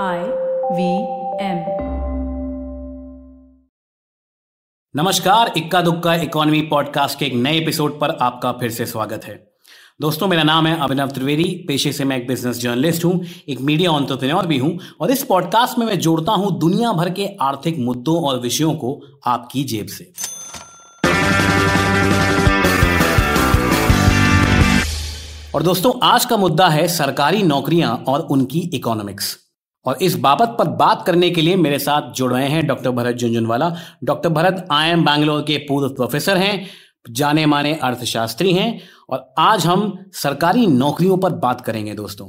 I V M नमस्कार, इक्का दुक्का इकोनॉमी पॉडकास्ट के एक नए एपिसोड पर आपका फिर से स्वागत है। दोस्तों, मेरा नाम है अभिनव त्रिवेदी, पेशे से मैं एक बिज़नेस जर्नलिस्ट हूँ, एक मीडिया ऑन्टरप्रेन्योर भी हूँ और इस पॉडकास्ट में मैं जोड़ता हूँ दुनिया भर के आर्थिक मुद्दों और विषयों को आपकी जेब से। और दोस्तों, आज का मुद्दा है सरकारी नौकरियाँ और उनकी इकोनॉमिक्स और इस बाबत पर बात करने के लिए मेरे साथ जुड़ रहे हैं doctor Bharat Jhunjhunwala. Doctor Bharat I M Bangalore के पूर्व प्रोफेसर हैं, जाने माने अर्थशास्त्री हैं, और आज हम सरकारी नौकरियों पर बात करेंगे दोस्तों।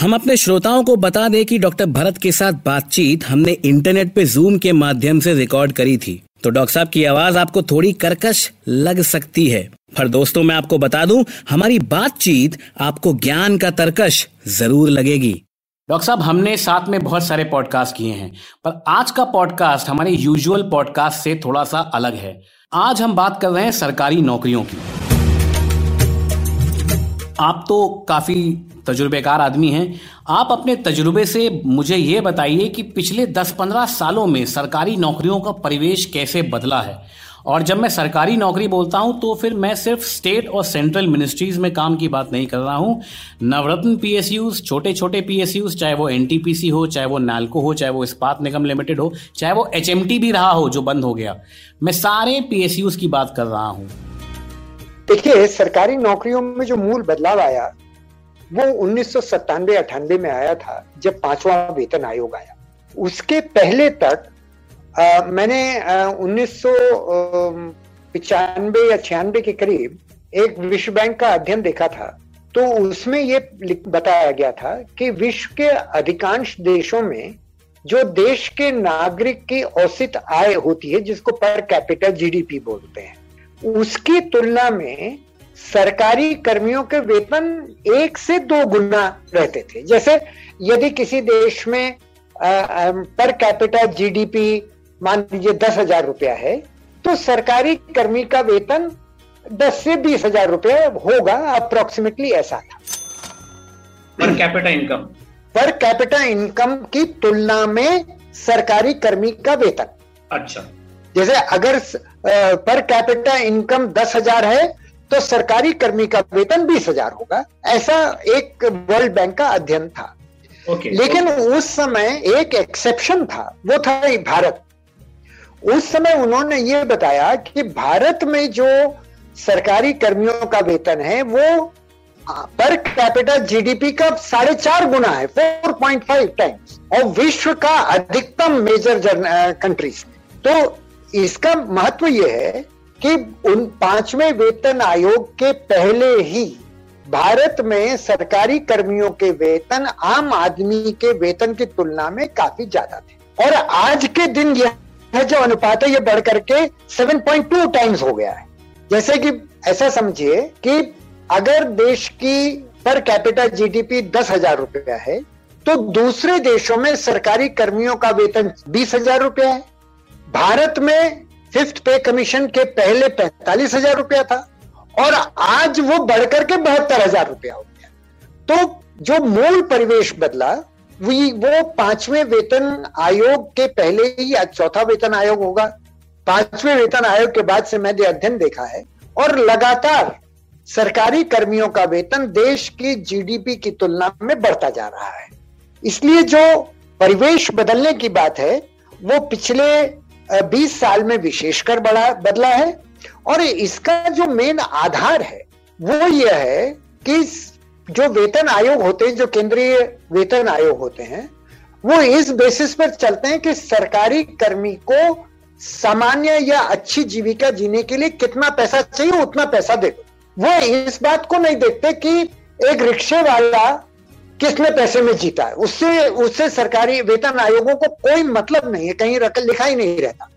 हम अपने श्रोताओं को बता दें कि डॉक्टर भरत के साथ बातचीत हमने इंटरनेट पे जूम के माध्यम से रिकॉर्ड करी थी। तो डॉक्टर साहब की आवाज़ आपको थोड़ी करकश लग सकती है। पर दोस्तों, मैं आपको बता दूँ, हमारी बातचीत आपको ज्ञान का तरकश ज़रूर लगेगी। डॉक्टर साहब, हमने साथ में बहुत सारे पॉडकास्ट किए हैं, पर आज का पॉडकास्ट हमारे यूजुअल पॉडकास्ट से थोड़ा सा अलग है। आज हम बात कर रहे हैं सरकारी नौकरियों की। आप तो काफ़ी तजुर्बेकार आदमी हैं। आप अपने तजुर्बे से मुझे ये बताइए कि पिछले 10-15 सालों में सरकारी नौकरियों का परिवेश कैसे बदला है? और जब मैं सरकारी नौकरी बोलता हूँ तो फिर मैं सिर्फ़ स्टेट और सेंट्रल मिनिस्ट्रीज में काम की बात नहीं कर रहा हूँ। नवरत्न पीएसयूज छोटे छोटे पीएसयूज, चाहे वो एनटीपीसी हो, चाहे वो नालको हो, चाहे वो इस्पात निगम लिमिटेड हो, चाहे वो एचएमटी भी रहा हो, जो बंद हो गया। मैं सारे पीएसयूज की बात कर रहा हूँ। देखिए, सरकारी नौकरियों में जो मूल बदलाव आया वो उन्नीस सौ सत्तानवे में आया था जब पांचवा वेतन आयोग आया। उसके पहले तक आ, मैंने उन्नीस सौ या छियानवे के करीब एक विश्व बैंक का अध्ययन देखा था। तो उसमें ये बताया गया था कि विश्व के अधिकांश देशों में जो देश के नागरिक की औसत आय होती है जिसको पर कैपिटल जीडीपी बोलते हैं उसकी तुलना में सरकारी कर्मियों के वेतन एक से दो गुना रहते थे। जैसे यदि किसी देश में पर कैपिटल जीडीपी मान लीजिए दस हज़ार रुपया है तो सरकारी कर्मी का वेतन दस से बीस हज़ार रुपया होगा अप्रोक्सीमेटली ऐसा था। Per capita income per capita income की तुलना में सरकारी कर्मी का वेतन। अच्छा। जैसे अगर पर कैपिटा इनकम दस हज़ार है तो सरकारी कर्मी का वेतन बीस हज़ार होगा। ऐसा एक वर्ल्ड बैंक का अध्ययन था। ओके, लेकिन ओके. उस समय एक एक्सेप्शन था वो था भारत। उस समय उन्होंने ये बताया कि भारत में जो सरकारी कर्मियों का वेतन है वो पर कैपिटल जीडीपी का साढ़े चार गुना है 4.5 टाइम्स और विश्व का अधिकतम मेजर कंट्रीज़ तो इसका महत्व यह है कि उन पाँचवें वेतन आयोग के पहले ही भारत में सरकारी कर्मियों के वेतन आम आदमी के वेतन की तुलना में काफ़ी ज़्यादा थे। और आज के दिन यह जो अनुपात है, ये बढ़ करके 7.2 टाइम्स हो गया है। जैसे कि ऐसा समझिए कि अगर देश की पर कैपिटल जीडीपी दस हज़ार रुपया है तो दूसरे देशों में सरकारी कर्मियों का वेतन बीस हज़ार रुपया है। भारत में फिफ्थ पे कमीशन के पहले पैंतालीस हज़ार रुपया था और आज वो बढ़कर के बहत्तर हज़ार रुपया हो गया। तो जो मूल परिवेश बदला वो पाँचवें वेतन आयोग के पहले ही आज चौथा वेतन आयोग होगा। पाँचवें वेतन आयोग के बाद से मैंने अध्ययन देखा है और लगातार सरकारी कर्मियों का वेतन देश की जीडीपी की तुलना में बढ़ता जा रहा है। इसलिए जो परिवेश बदलने की बात है, वो पिछले 20 साल में विशेषकर बड़ा बदला है। और इसका जो मेन आधार है, वो यह है कि जो वेतन आयोग होते हैं, जो केंद्रीय वेतन आयोग होते हैं, वो इस बेसिस पर चलते हैं कि सरकारी कर्मी को सामान्य या अच्छी जीविका जीने के लिए कितना पैसा चाहिए, उतना पैसा दे वो इस बात को नहीं देखते कि एक रिक्शे वाला किसने पैसे में जीता है। उससे उससे सरकारी वेतन आयोगों को कोई मतलब नहीं है, कहीं रख लिखा ही नहीं रहता।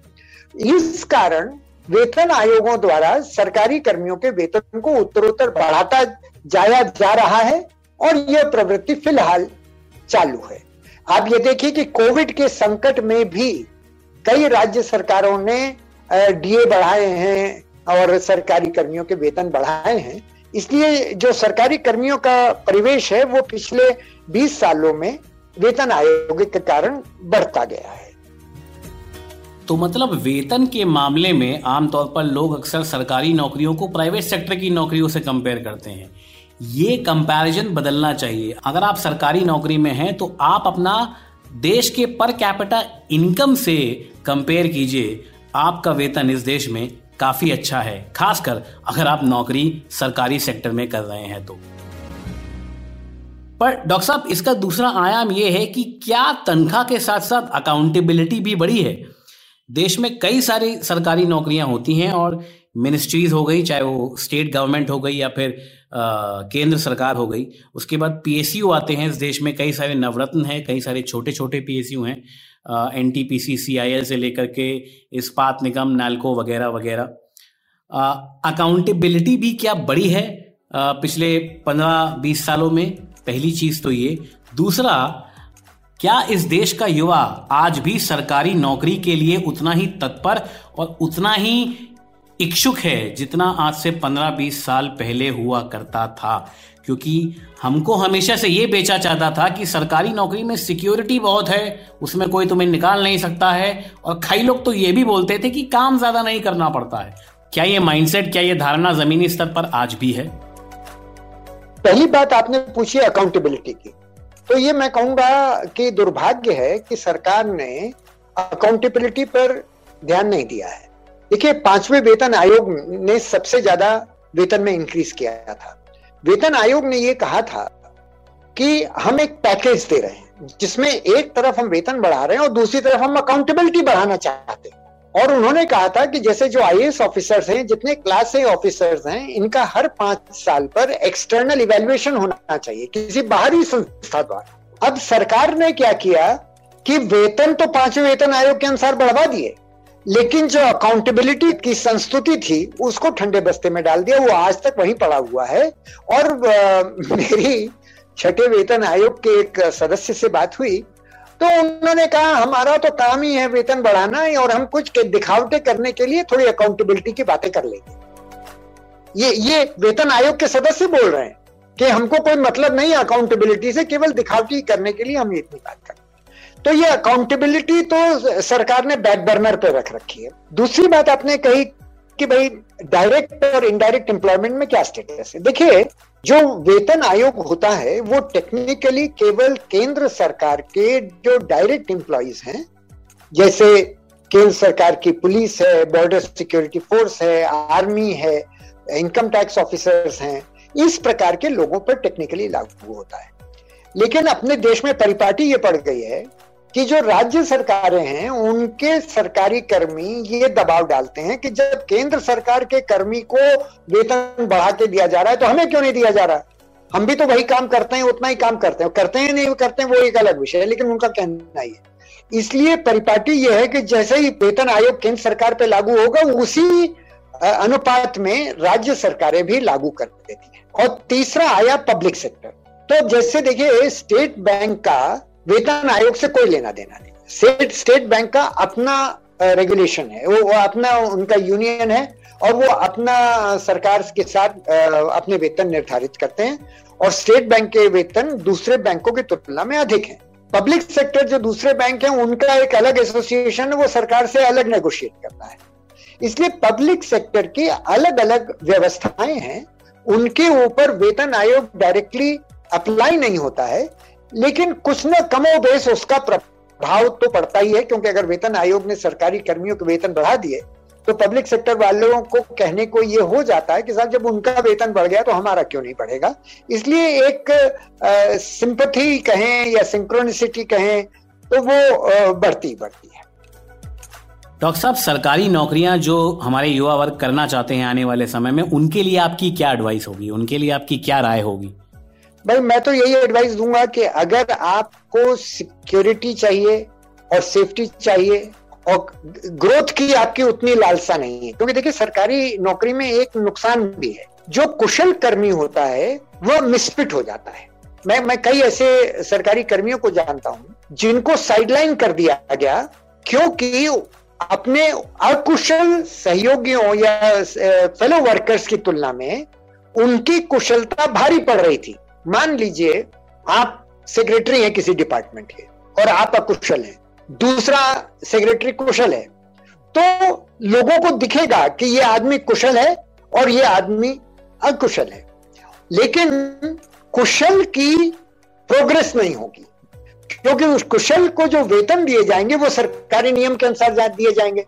इस कारण वेतन आयोगों द्वारा सरकारी कर्मियों के वेतन को उत्तरोत्तर बढ़ाता जाया जा रहा है और यह प्रवृत्ति फ़िलहाल चालू है। आप ये देखिए कि कोविड के संकट में भी कई राज्य सरकारों ने डीए बढ़ाए हैं और सरकारी कर्मियों के वेतन बढ़ाए हैं। इसलिए जो सरकारी कर्मियों का परिवेश है, वो पिछले 20 सालों में वेतन आयोग के कारण बढ़ता गया है। तो मतलब वेतन के मामले में आमतौर पर लोग अक्सर सरकारी नौकरियों को प्राइवेट सेक्टर की नौकरियों से कंपेयर करते हैं। ये कंपैरिजन बदलना चाहिए। अगर आप सरकारी नौकरी में हैं तो आप अपना देश के पर कैपिटा इनकम से कंपेयर कीजिए। आपका वेतन इस देश में काफ़ी अच्छा है, खासकर अगर आप नौकरी सरकारी सेक्टर में कर रहे हैं तो। पर डॉक्टर साहब, इसका दूसरा आयाम यह है कि क्या तनख्वाह के साथ साथ अकाउंटेबिलिटी भी बड़ी है? देश में कई सारी सरकारी नौकरियाँ होती हैं और मिनिस्ट्रीज हो गई चाहे वो स्टेट गवर्नमेंट हो गई या फिर आ, केंद्र सरकार हो गई। उसके बाद पीएसयू आते हैं। इस देश में कई सारे नवरत्न हैं कई सारे छोटे छोटे पीएसयू हैं। N T P C C I L से लेकर के इस्पात निगम नालको वगैरह वगैरह। अकाउंटेबिलिटी भी क्या बड़ी है? आ, पिछले पंद्रह बीस सालों में पहली चीज़ तो ये। दूसरा क्या इस देश का युवा आज भी सरकारी नौकरी के लिए उतना ही तत्पर और उतना ही इच्छुक है जितना आज से 15-20 साल पहले हुआ करता था? क्योंकि हमको हमेशा से ये बेचा चाहता था कि सरकारी नौकरी में सिक्योरिटी बहुत है, उसमें कोई तुम्हें निकाल नहीं सकता है और कई लोग तो ये भी बोलते थे कि काम ज़्यादा नहीं करना पड़ता है। क्या ये माइंडसेट क्या ये धारणा जमीनी स्तर पर आज भी है? पहली बात आपने पूछी अकाउंटेबिलिटी की। तो ये मैं कहूँगा कि दुर्भाग्य है कि सरकार ने अकाउंटेबिलिटी पर ध्यान नहीं दिया है। देखिए, पाँचवें वेतन आयोग ने सबसे ज़्यादा वेतन में इंक्रीज किया था। वेतन आयोग ने ये कहा था कि हम एक पैकेज दे रहे हैं, जिसमें एक तरफ़ हम वेतन बढ़ा रहे हैं और दूसरी तरफ़ हम अकाउंटेबिलिटी बढ़ाना चाहते हैं। और उन्होंने कहा था कि जैसे जो आई ऑफिसर्स हैं, जितने क्लास ए ऑफिसर्स हैं, इनका हर पाँच साल पर एक्सटर्नल इवेल्युएशन होना चाहिए, किसी बाहरी संस्था द्वारा। अब सरकार ने क्या किया कि वेतन तो पाँचवें वेतन आयोग के अनुसार बढ़वा दिए, लेकिन जो अकाउंटेबिलिटी की संस्तुति थी, उसको ठंडे बस्ते में डाल दिया, वो आज तक वहीं पड़ा हुआ है। और मेरी छठे वेतन आयोग के एक सदस्य से बात हुई तो उन्होंने कहा, हमारा तो काम ही है वेतन बढ़ाना है और हम कुछ दिखावटे करने के लिए थोड़ी अकाउंटेबिलिटी की बातें कर लेंगे. ये ये वेतन आयोग के सदस्य बोल रहे हैं कि हमको कोई मतलब नहीं अकाउंटेबिलिटी से, केवल दिखावटी करने के लिए हम इतनी बात करें तो ये अकाउंटेबिलिटी तो सरकार ने बैक बर्नर रख रखी है। दूसरी बात आपने कही कि भाई डायरेक्ट और इनडायरेक्ट एम्प्लॉयमेंट में क्या स्टेटस है? देखिए, जो वेतन आयोग होता है, वो टेक्निकली केवल केंद्र सरकार के जो डायरेक्ट एम्प्लॉयज़ हैं, जैसे केंद्र सरकार की पुलिस है बॉर्डर सिक्योरिटी फोर्स है आर्मी है इनकम टैक्स ऑफिसर्स हैं, इस प्रकार के लोगों पर टेक्निकली लागू होता है। लेकिन अपने देश में परिपाटी ये पड़ गई है कि जो राज्य सरकारें हैं, उनके सरकारी कर्मी ये दबाव डालते हैं कि जब केंद्र सरकार के कर्मी को वेतन बढ़ा के दिया जा रहा है तो हमें क्यों नहीं दिया जा रहा? हम भी तो वही काम करते हैं, उतना ही काम करते हैं। करते हैं, नहीं करते हैं, वो एक अलग विषय है, लेकिन उनका कहना ही है। इसलिए परिपाटी यह है कि जैसे ही वेतन आयोग केंद्र सरकार पे लागू होगा, उसी अनुपात में राज्य सरकारें भी लागू कर देती है। और तीसरा आया पब्लिक सेक्टर। तो जैसे देखिए, स्टेट बैंक का वेतन आयोग से कोई लेना देना नहीं। स्टेट स्टेट बैंक का अपना रेगुलेशन है। वो, वो अपना उनका यूनियन है और वो अपना सरकार के साथ अपने वेतन निर्धारित करते हैं और स्टेट बैंक के वेतन दूसरे बैंकों की तुलना में अधिक है। पब्लिक सेक्टर जो दूसरे बैंक है उनका एक अलग एसोसिएशन है वो सरकार से अलग नेगोशिएट करता है। इसलिए पब्लिक सेक्टर की अलग अलग व्यवस्थाएँ हैं उनके ऊपर वेतन आयोग डायरेक्टली अप्लाई नहीं होता है। लेकिन कुछ न कमो बेस उसका प्रभाव तो पड़ता ही है क्योंकि अगर वेतन आयोग ने सरकारी कर्मियों के वेतन बढ़ा दिए तो पब्लिक सेक्टर वालों को कहने को ये हो जाता है कि साहब जब उनका वेतन बढ़ गया तो हमारा क्यों नहीं बढ़ेगा? इसलिए एक सिंपथी कहें या सिंक्रोनिसिटी कहें तो वो आ, बढ़ती बढ़ती है। डॉक्टर साहब सरकारी नौकरियाँ जो हमारे युवा वर्ग करना चाहते हैं आने वाले समय में उनके लिए आपकी क्या एडवाइस होगी? उनके लिए आपकी क्या राय होगी? भाई, मैं तो यही एडवाइस दूँगा कि अगर आपको सिक्योरिटी चाहिए और सेफ्टी चाहिए और ग्रोथ की आपकी उतनी लालसा नहीं है, क्योंकि देखिए, सरकारी नौकरी में एक नुकसान भी है। जो कुशल कर्मी होता है वह मिसफिट हो जाता है। मैं मैं कई ऐसे सरकारी कर्मियों को जानता हूँ, जिनको साइडलाइन कर दिया गया, क्योंकि अपने अकुशल सहयोगियों या फेलो वर्कर्स की तुलना में उनकी कुशलता भारी पड़ रही थी। मान लीजिए, आप सेक्रेटरी हैं किसी डिपार्टमेंट के और आप अकुशल हैं। दूसरा सेक्रेटरी कुशल है। तो लोगों को दिखेगा कि ये आदमी कुशल है और ये आदमी अकुशल है। लेकिन कुशल की प्रोग्रेस नहीं होगी, क्योंकि उस कुशल को जो वेतन दिए जाएँगे, वो सरकारी नियम के अनुसार दिए जाएँगे।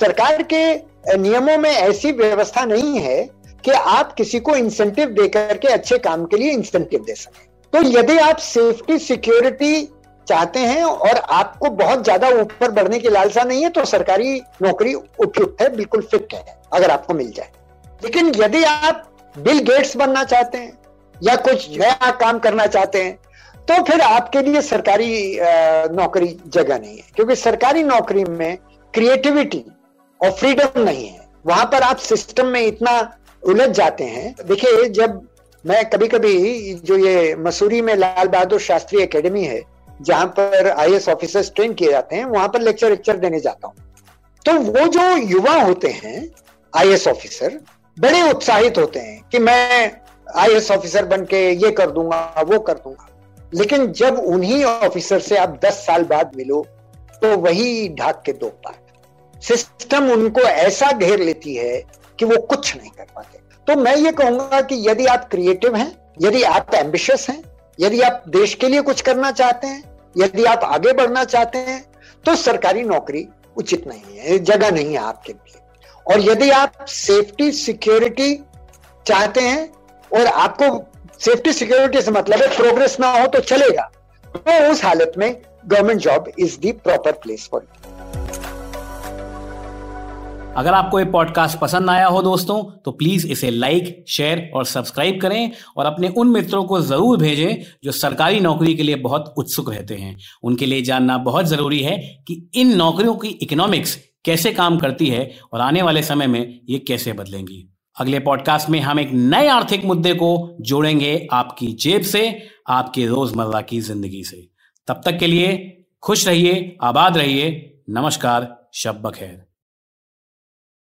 सरकार के नियमों में ऐसी व्यवस्था नहीं है कि आप किसी को इंसेंटिव देकर के अच्छे काम के लिए इंसेंटिव दे सकें। तो यदि आप सेफ्टी सिक्योरिटी चाहते हैं और आपको बहुत ज़्यादा ऊपर बढ़ने की लालसा नहीं है तो सरकारी नौकरी उपयुक्त है, बिल्कुल फिट है, अगर आपको मिल जाए। लेकिन यदि आप बिल गेट्स बनना चाहते हैं या कुछ नया काम करना चाहते हैं तो फिर आपके लिए सरकारी नौकरी जगह नहीं है। क्योंकि सरकारी नौकरी में क्रिएटिविटी और फ्रीडम नहीं है। वहाँ पर आप सिस्टम में इतना उलझ जाते हैं। देखिए, जब मैं कभी कभी जो ये मसूरी में लाल बहादुर शास्त्री एकेडमी है, जहाँ पर आई ऑफिसर्स ट्रेन किए जाते हैं, वहाँ पर लेक्चर लेक्चर देने जाता हूँ। तो वो जो युवा होते हैं आई ऑफिसर बड़े उत्साहित होते हैं कि मैं आई ऑफिसर बन के ये कर दूँगा, वो कर दूँगा। लेकिन जब उन्हीं ऑफिसर से आप दस साल बाद मिलो तो वही ढाक के दो पार। सिस्टम उनको ऐसा घेर लेती है कि वो कुछ नहीं कर पाते। तो मैं ये कहूँगा कि यदि आप क्रिएटिव हैं, यदि आप एम्बिशियस हैं, यदि आप देश के लिए कुछ करना चाहते हैं, यदि आप आगे बढ़ना चाहते हैं तो सरकारी नौकरी उचित नहीं है, जगह नहीं है आपके लिए। और यदि आप सेफ्टी सिक्योरिटी चाहते हैं और आपको सेफ्टी सिक्योरिटी से मतलब है प्रोग्रेस ना हो तो चलेगा तो उस हालत में government job is the proper place for you अगर आपको ये पॉडकास्ट पसंद आया हो दोस्तों तो प्लीज़ इसे लाइक शेयर और सब्सक्राइब करें और अपने उन मित्रों को ज़रूर भेजें जो सरकारी नौकरी के लिए बहुत उत्सुक रहते हैं। उनके लिए जानना बहुत ज़रूरी है कि इन नौकरियों की इकोनॉमिक्स कैसे काम करती है और आने वाले समय में ये कैसे बदलेंगी। अगले पॉडकास्ट में हम एक नए आर्थिक मुद्दे को जोड़ेंगे आपकी जेब से, आपके रोज़मर्रा की ज़िंदगी से। तब तक के लिए खुश रहिए, आबाद रहिए। नमस्कार, शब बखैर।